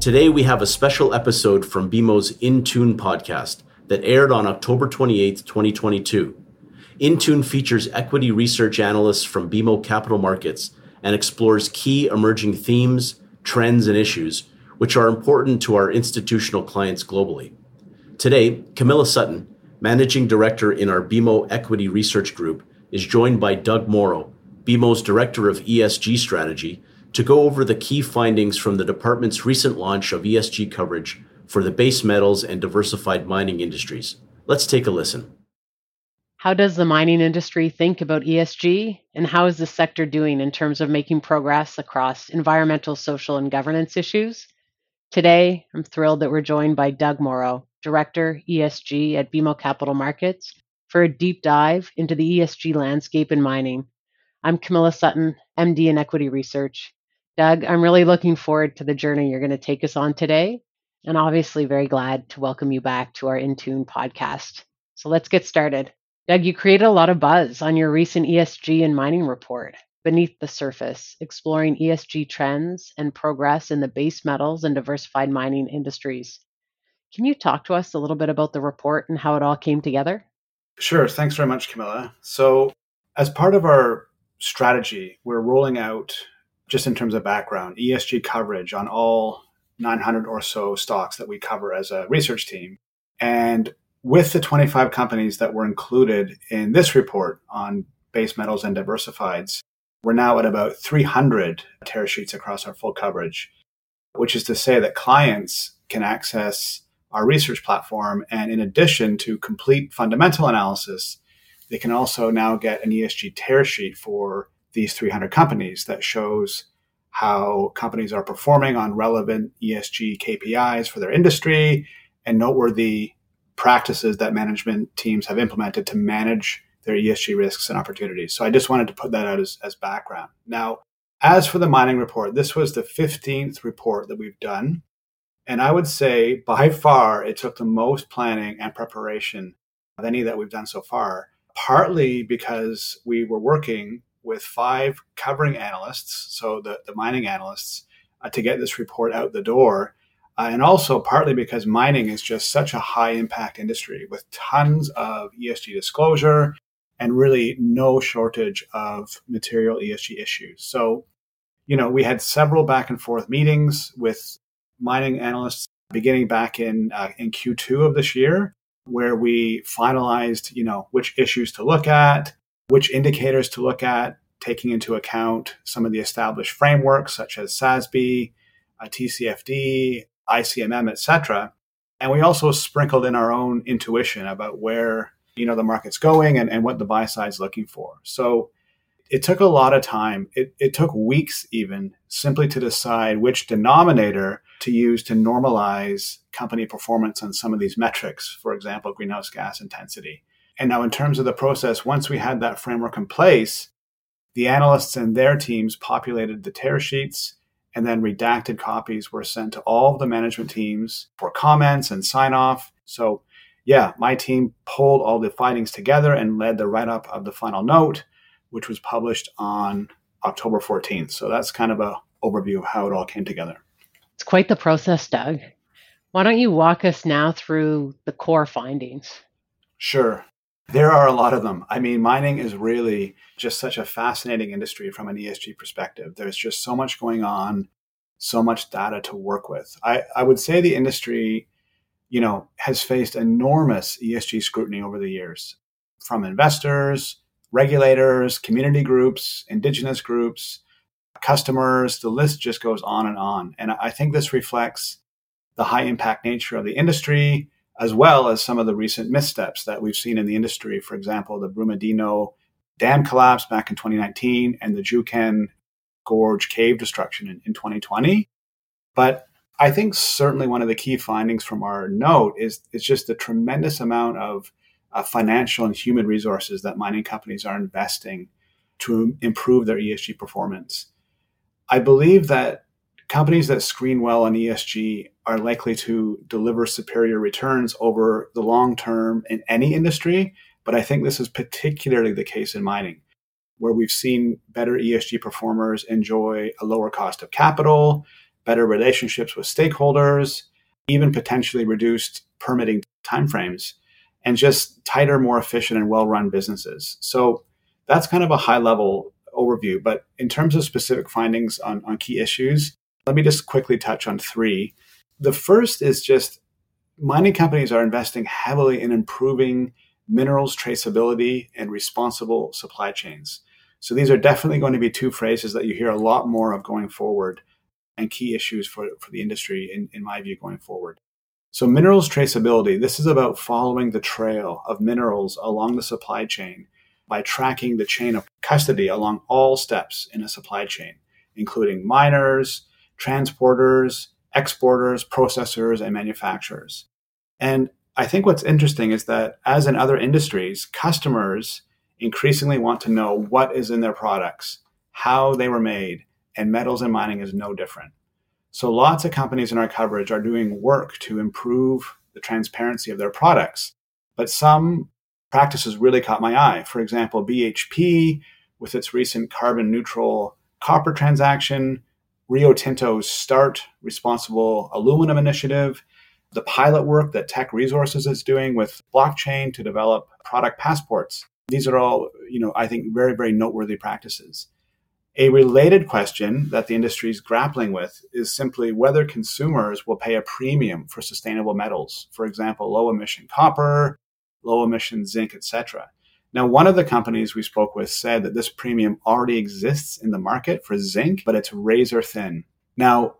Today, we have a special episode from BMO's In Tune podcast that aired on October 28, 2022. In Tune features equity research analysts from BMO Capital Markets and explores key emerging themes, trends, and issues which are important to our institutional clients globally. Today, Camilla Sutton, Managing Director in our BMO Equity Research Group, is joined by Doug Morrow, BMO's Director of ESG Strategy, to go over the key findings from the department's recent launch of ESG coverage for the base metals and diversified mining industries. Let's take a listen. How does the mining industry think about ESG, and how is the sector doing in terms of making progress across environmental, social, and governance issues? Today, I'm thrilled that we're joined by Doug Morrow, Director ESG at BMO Capital Markets, for a deep dive into the ESG landscape in mining. I'm Camilla Sutton, MD in Equity Research, Doug, I'm really looking forward to the journey you're going to take us on today, and obviously very glad to welcome you back to our In Tune podcast. So let's get started. Doug, you created a lot of buzz on your recent ESG and mining report, Beneath the Surface, exploring ESG trends and progress in the base metals and diversified mining industries. Can you talk to us a little bit about the report and how it all came together? Sure. Thanks very much, Camilla. So, as part of our strategy, we're rolling out just in terms of background, ESG coverage on all 900 or so stocks that we cover as a research team. And with the 25 companies that were included in this report on base metals and diversifieds, we're now at about 300 tear sheets across our full coverage, which is to say that clients can access our research platform. And in addition to complete fundamental analysis, they can also now get an ESG tear sheet for these 300 companies that shows how companies are performing on relevant ESG KPIs for their industry and noteworthy practices that management teams have implemented to manage their ESG risks and opportunities. So I just wanted to put that out as, as background. Now, as for the mining report, this was the 15th report that we've done. And I would say by far it took the most planning and preparation of any that we've done so far, partly because we were working with five covering analysts, so the, the mining analysts, uh, to get this report out the door. Uh, and also partly because mining is just such a high impact industry with tons of ESG disclosure and really no shortage of material ESG issues. So, you know, we had several back and forth meetings with mining analysts beginning back in uh, in Q2 of this year, where we finalized, you know, which issues to look at, which indicators to look at, taking into account some of the established frameworks such as SASB, uh, TCFD, ICMM, etc. And we also sprinkled in our own intuition about where you know the market's going and, and what the buy side's looking for. So it took a lot of time. It, it took weeks even simply to decide which denominator to use to normalize company performance on some of these metrics, for example, greenhouse gas intensity. And now, in terms of the process, once we had that framework in place, the analysts and their teams populated the tear sheets, and then redacted copies were sent to all of the management teams for comments and sign off. So, yeah, my team pulled all the findings together and led the write up of the final note, which was published on October 14th. So, that's kind of a overview of how it all came together. It's quite the process, Doug. Why don't you walk us now through the core findings? Sure. There are a lot of them. I mean, mining is really just such a fascinating industry from an ESG perspective. There's just so much going on, so much data to work with. I, I would say the industry, you know, has faced enormous ESG scrutiny over the years from investors, regulators, community groups, indigenous groups, customers. The list just goes on and on. And I think this reflects the high impact nature of the industry as well as some of the recent missteps that we've seen in the industry. For example, the Brumadinho dam collapse back in 2019 and the Juukan gorge cave destruction in, in 2020. But I think certainly one of the key findings from our note is, is just the tremendous amount of uh, financial and human resources that mining companies are investing to improve their ESG performance. I believe that companies that screen well on ESG are likely to deliver superior returns over the long term in any industry. But I think this is particularly the case in mining, where we've seen better ESG performers enjoy a lower cost of capital, better relationships with stakeholders, even potentially reduced permitting timeframes, and just tighter, more efficient, and well run businesses. So that's kind of a high level overview. But in terms of specific findings on, on key issues, let me just quickly touch on three. The first is just mining companies are investing heavily in improving minerals traceability and responsible supply chains. So these are definitely going to be two phrases that you hear a lot more of going forward and key issues for, for the industry, in, in my view, going forward. So minerals traceability, this is about following the trail of minerals along the supply chain by tracking the chain of custody along all steps in a supply chain, including miners, transporters, exporters, processors, and manufacturers. And I think what's interesting is that, as in other industries, customers increasingly want to know what is in their products, how they were made, and metals and mining is no different. So, lots of companies in our coverage are doing work to improve the transparency of their products, but some practices really caught my eye. For example, BHP, with its recent carbon neutral copper transaction, Rio Tinto's START Responsible Aluminum Initiative, the pilot work that Teck Resources is doing with blockchain to develop product passports. These are all, you know, I think very, very noteworthy practices. A related question that the industry is grappling with is simply whether consumers will pay a premium for sustainable metals, for example, low emission copper, low emission zinc, etc. Now, one of the companies we spoke with said that this premium already exists in the market for zinc, but it's razor thin. Now,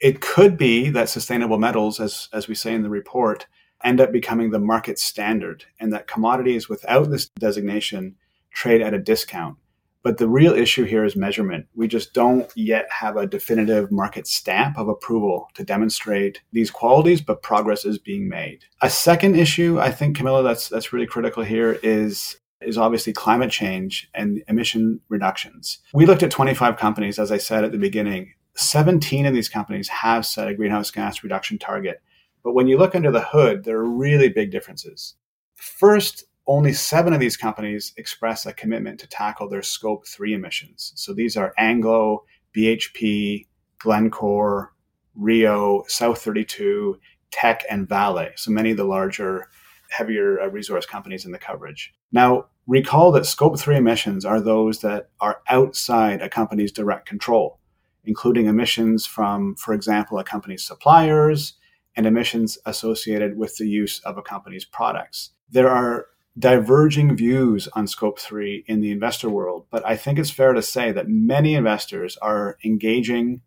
it could be that sustainable metals, as, as we say in the report, end up becoming the market standard and that commodities without this designation trade at a discount. But the real issue here is measurement. We just don't yet have a definitive market stamp of approval to demonstrate these qualities, but progress is being made. A second issue, I think, Camilla, that's that's really critical here is is obviously climate change and emission reductions. We looked at 25 companies, as I said at the beginning. 17 of these companies have set a greenhouse gas reduction target. But when you look under the hood, there are really big differences. First, only seven of these companies express a commitment to tackle their scope three emissions. So these are Anglo, BHP, Glencore, Rio, South 32, Teck, and Vale. So many of the larger heavier uh, resource companies in the coverage. Now, recall that scope three emissions are those that are outside a company's direct control, including emissions from, for example, a company's suppliers and emissions associated with the use of a company's products. There are diverging views on scope three in the investor world, but I think it's fair to say that many investors are engaging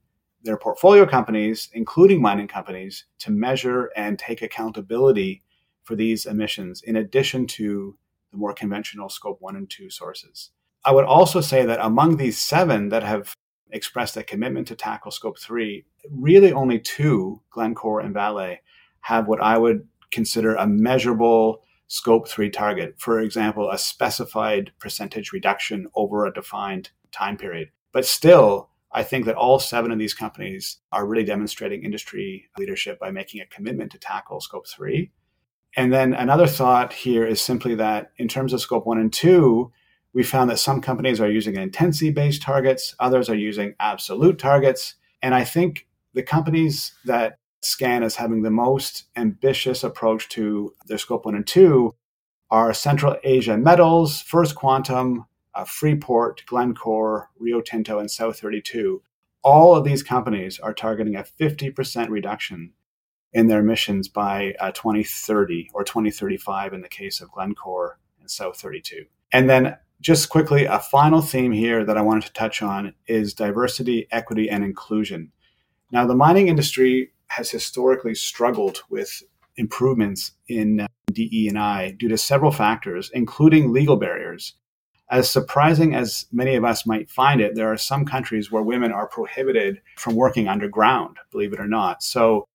their portfolio companies, including mining companies, to measure and take accountability for these emissions, in addition to the more conventional scope one and two sources. I would also say that among these seven that have expressed a commitment to tackle scope three, really only two, Glencore and Vale, have what I would consider a measurable scope three target. For example, a specified percentage reduction over a defined time period. But still, I think that all seven of these companies are really demonstrating industry leadership by making a commitment to tackle scope three. And then another thought here is simply that in terms of scope one and two, we found that some companies are using intensity based targets, others are using absolute targets. And I think the companies that scan as having the most ambitious approach to their scope one and two are Central Asia Metals, First Quantum, uh, Freeport, Glencore, Rio Tinto, and South 32. All of these companies are targeting a 50% reduction in their emissions by uh, 2030 or 2035 in the case of Glencore and South 32. And then just quickly, a final theme here that I wanted to touch on is diversity, equity, and inclusion. Now, the mining industry has historically struggled with improvements in uh, DE and I due to several factors, including legal barriers. as surprising as many of us might find it, there are some countries where women are prohibited from working underground, believe it or not. So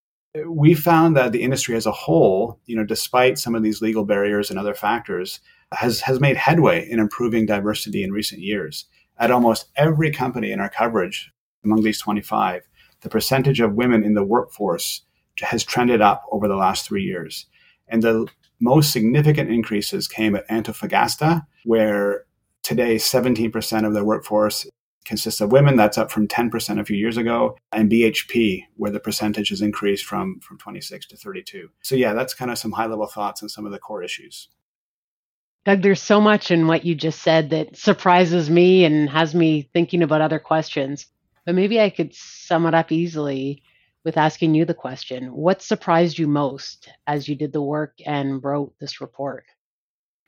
we found that the industry as a whole, you know, despite some of these legal barriers and other factors, has, has made headway in improving diversity in recent years. At almost every company in our coverage among these 25, the percentage of women in the workforce has trended up over the last three years. And the most significant increases came at Antofagasta, where today 17% of their workforce consists of women. That's up from 10% a few years ago. And BHP, where the percentage has increased from, from 26 to 32. So, yeah, that's kind of some high level thoughts on some of the core issues. Doug, there's so much in what you just said that surprises me and has me thinking about other questions. But maybe I could sum it up easily with asking you the question What surprised you most as you did the work and wrote this report?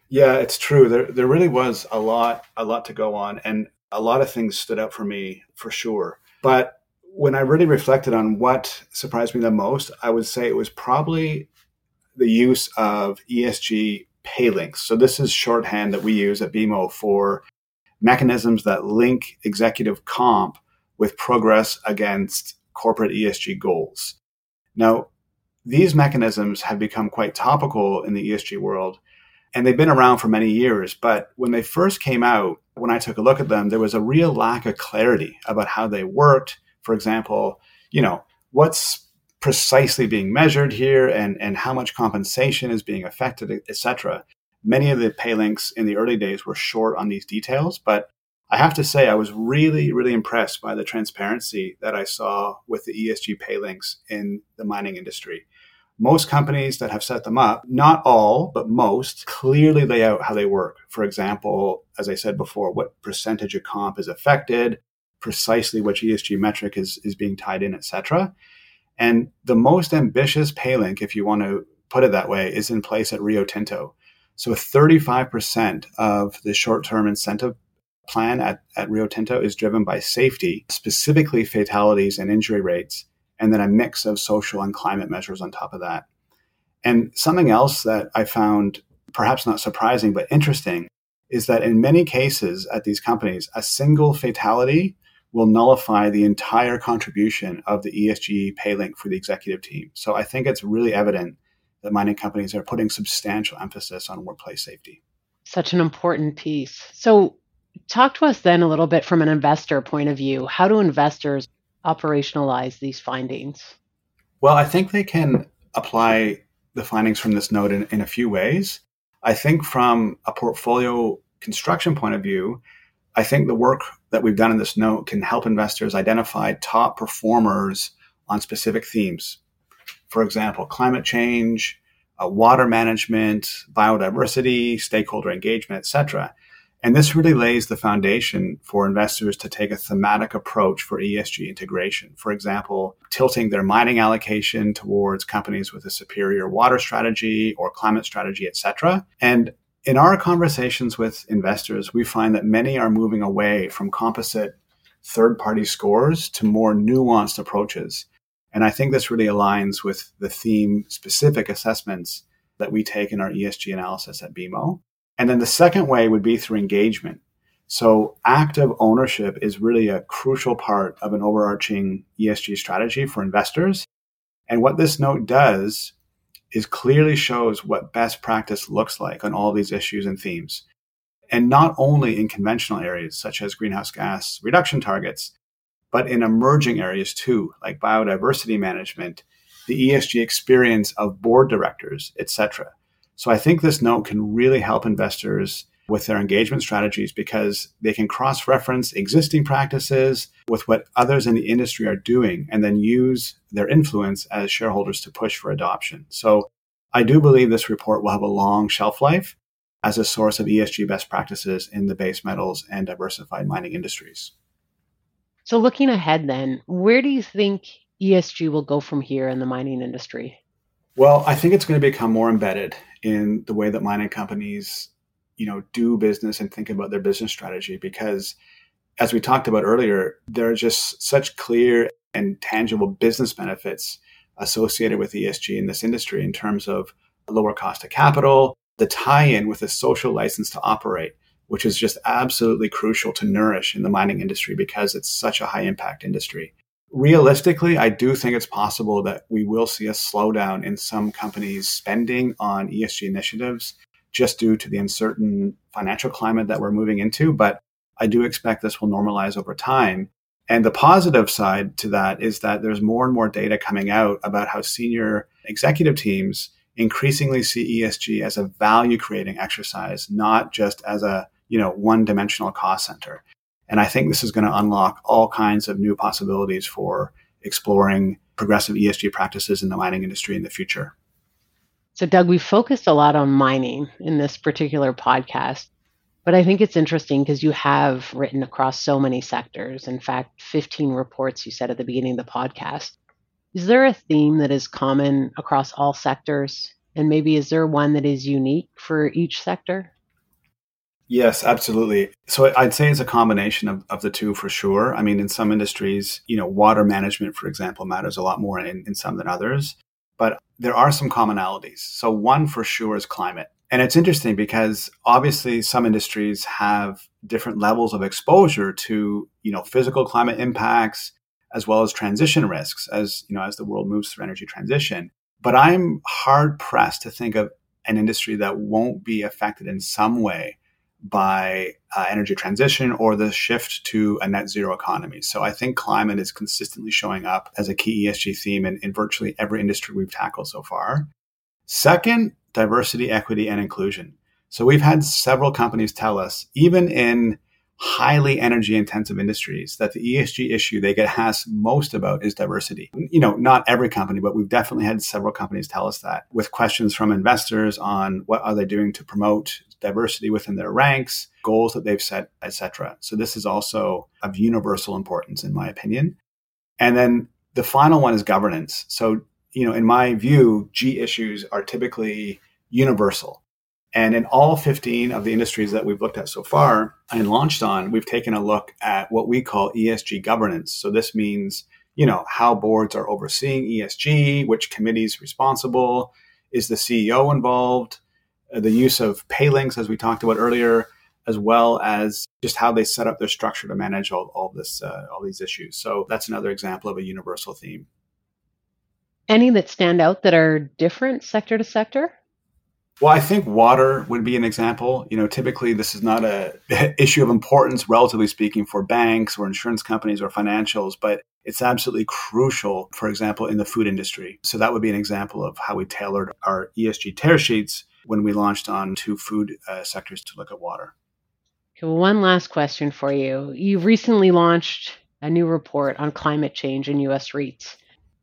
Yeah, it's true. There, there really was a lot, a lot to go on. And a lot of things stood out for me for sure. But when I really reflected on what surprised me the most, I would say it was probably the use of ESG pay links. So this is shorthand that we use at BMO for mechanisms that link executive comp with progress against corporate ESG goals. Now, these mechanisms have become quite topical in the ESG world and they've been around for many years. But when they first came out, when I took a look at them, there was a real lack of clarity about how they worked. For example, you know, what's precisely being measured here and, and how much compensation is being affected, etc. Many of the pay links in the early days were short on these details, but I have to say I was really, really impressed by the transparency that I saw with the ESG pay links in the mining industry. Most companies that have set them up, not all, but most, clearly lay out how they work. For example, as I said before, what percentage of comp is affected, precisely which ESG metric is, is being tied in, etc. And the most ambitious pay link, if you want to put it that way, is in place at Rio Tinto. So 35% of the short term incentive plan at, at Rio Tinto is driven by safety, specifically fatalities and injury rates and then a mix of social and climate measures on top of that. And something else that I found perhaps not surprising but interesting is that in many cases at these companies, a single fatality will nullify the entire contribution of the ESG pay link for the executive team. So I think it's really evident that mining companies are putting substantial emphasis on workplace safety. Such an important piece. So, talk to us then a little bit from an investor point of view. How do investors operationalize these findings? Well, I think they can apply the findings from this note in, in a few ways. I think from a portfolio construction point of view, I think the work that we've done in this note can help investors identify top performers on specific themes. For example, climate change, uh, water management, biodiversity, stakeholder engagement, etc. And this really lays the foundation for investors to take a thematic approach for ESG integration. For example, tilting their mining allocation towards companies with a superior water strategy or climate strategy, etc. And in our conversations with investors, we find that many are moving away from composite third party scores to more nuanced approaches. And I think this really aligns with the theme specific assessments that we take in our ESG analysis at BMO. And then the second way would be through engagement. So active ownership is really a crucial part of an overarching ESG strategy for investors. And what this note does is clearly shows what best practice looks like on all these issues and themes. And not only in conventional areas such as greenhouse gas reduction targets, but in emerging areas too, like biodiversity management, the ESG experience of board directors, etc. So I think this note can really help investors with their engagement strategies because they can cross reference existing practices with what others in the industry are doing and then use their influence as shareholders to push for adoption. So I do believe this report will have a long shelf life as a source of ESG best practices in the base metals and diversified mining industries. So, looking ahead, then, where do you think ESG will go from here in the mining industry? Well, I think it's going to become more embedded in the way that mining companies, you know, do business and think about their business strategy because as we talked about earlier, there are just such clear and tangible business benefits associated with ESG in this industry in terms of lower cost of capital, the tie in with a social license to operate. which is just absolutely crucial to nourish in the mining industry because it's such a high impact industry. Realistically, I do think it's possible that we will see a slowdown in some companies' spending on ESG initiatives just due to the uncertain financial climate that we're moving into. But I do expect this will normalize over time. And the positive side to that is that there's more and more data coming out about how senior executive teams increasingly see ESG as a value creating exercise, not just as a, you know, one dimensional cost center. And I think this is going to unlock all kinds of new possibilities for exploring progressive ESG practices in the mining industry in the future. So, Doug, we focused a lot on mining in this particular podcast, but I think it's interesting because you have written across so many sectors. In fact, 15 reports you said at the beginning of the podcast. Is there a theme that is common across all sectors? And maybe is there one that is unique for each sector? Yes, absolutely. So I'd say it's a combination of, of the two for sure. I mean, in some industries, you know, water management, for example, matters a lot more in, in some than others, but there are some commonalities. So one for sure is climate. And it's interesting because obviously some industries have different levels of exposure to, you know, physical climate impacts as well as transition risks as, you know, as the world moves through energy transition. But I'm hard pressed to think of an industry that won't be affected in some way by uh, energy transition or the shift to a net zero economy. So I think climate is consistently showing up as a key ESG theme in, in virtually every industry we've tackled so far. Second, diversity, equity, and inclusion. So we've had several companies tell us, even in highly energy intensive industries that the ESG issue they get asked most about is diversity. You know, not every company, but we've definitely had several companies tell us that with questions from investors on what are they doing to promote diversity within their ranks, goals that they've set, etc. So this is also of universal importance in my opinion. And then the final one is governance. So, you know, in my view, G issues are typically universal. And in all 15 of the industries that we've looked at so far and launched on, we've taken a look at what we call ESG governance. So this means, you know, how boards are overseeing ESG, which committees responsible, is the CEO involved, the use of pay links, as we talked about earlier, as well as just how they set up their structure to manage all, all this, uh, all these issues. So that's another example of a universal theme. Any that stand out that are different sector to sector? Well, I think water would be an example. You know, typically this is not a issue of importance, relatively speaking, for banks or insurance companies or financials, but it's absolutely crucial, for example, in the food industry. So that would be an example of how we tailored our ESG tear sheets when we launched on two food uh, sectors to look at water. Okay, well, one last question for you. You recently launched a new report on climate change in US REITs.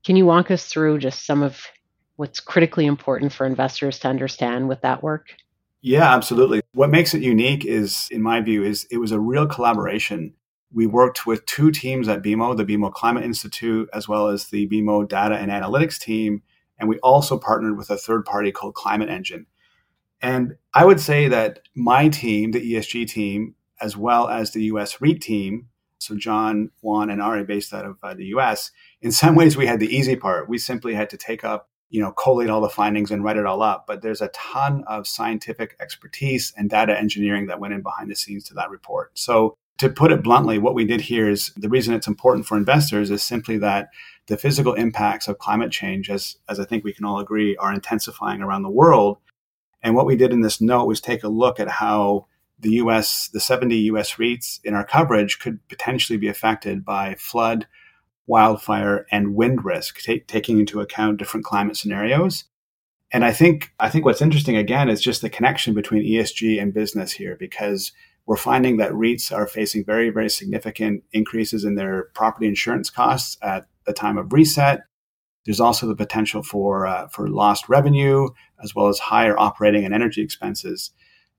Can you walk us through just some of what's critically important for investors to understand with that work? Yeah, absolutely. What makes it unique is, in my view, is it was a real collaboration. We worked with two teams at BMO, the BMO Climate Institute, as well as the BMO Data and Analytics team. And we also partnered with a third party called Climate Engine. And I would say that my team, the ESG team, as well as the US REIT team, so John, Juan, and Ari, based out of uh, the US, in some ways we had the easy part. We simply had to take up you know, collate all the findings and write it all up. But there's a ton of scientific expertise and data engineering that went in behind the scenes to that report. So to put it bluntly, what we did here is the reason it's important for investors is simply that the physical impacts of climate change, as, as I think we can all agree, are intensifying around the world. And what we did in this note was take a look at how the US, the 70 US REITs in our coverage could potentially be affected by flood, wildfire, and wind risk, t- taking into account different climate scenarios. And I think I think what's interesting again is just the connection between ESG and business here, because we're finding that REITs are facing very very significant increases in their property insurance costs at the time of reset. There's also the potential for uh, for lost revenue as well as higher operating and energy expenses.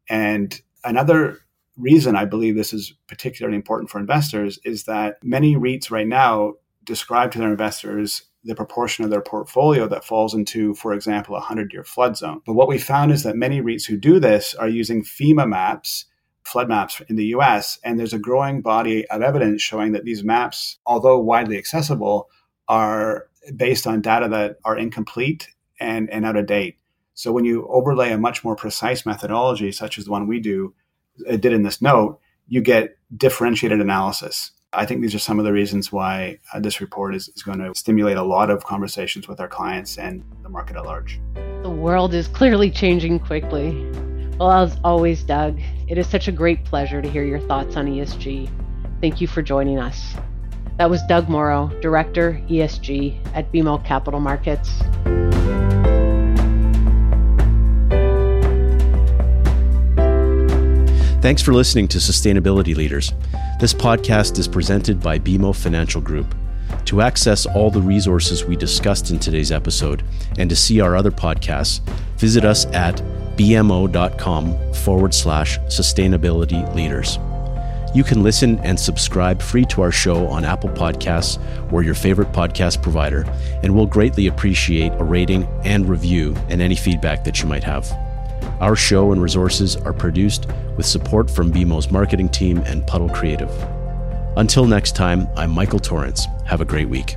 And another reason I believe this is particularly important for investors is that many REITs right now describe to their investors the proportion of their portfolio that falls into, for example, a 100 year flood zone. But what we found is that many REITs who do this are using FEMA maps, flood maps in the US, and there's a growing body of evidence showing that these maps, although widely accessible, are based on data that are incomplete and, and out of date. So when you overlay a much more precise methodology, such as the one we do, it did in this note, you get differentiated analysis. I think these are some of the reasons why uh, this report is, is going to stimulate a lot of conversations with our clients and the market at large. The world is clearly changing quickly. Well, as always, Doug, it is such a great pleasure to hear your thoughts on ESG. Thank you for joining us. That was Doug Morrow, Director, ESG at BMO Capital Markets. Thanks for listening to Sustainability Leaders. This podcast is presented by BMO Financial Group. To access all the resources we discussed in today's episode and to see our other podcasts, visit us at bmo.com forward slash sustainability leaders. You can listen and subscribe free to our show on Apple Podcasts or your favorite podcast provider, and we'll greatly appreciate a rating and review and any feedback that you might have. Our show and resources are produced with support from BMO's marketing team and Puddle Creative. Until next time, I'm Michael Torrance. Have a great week.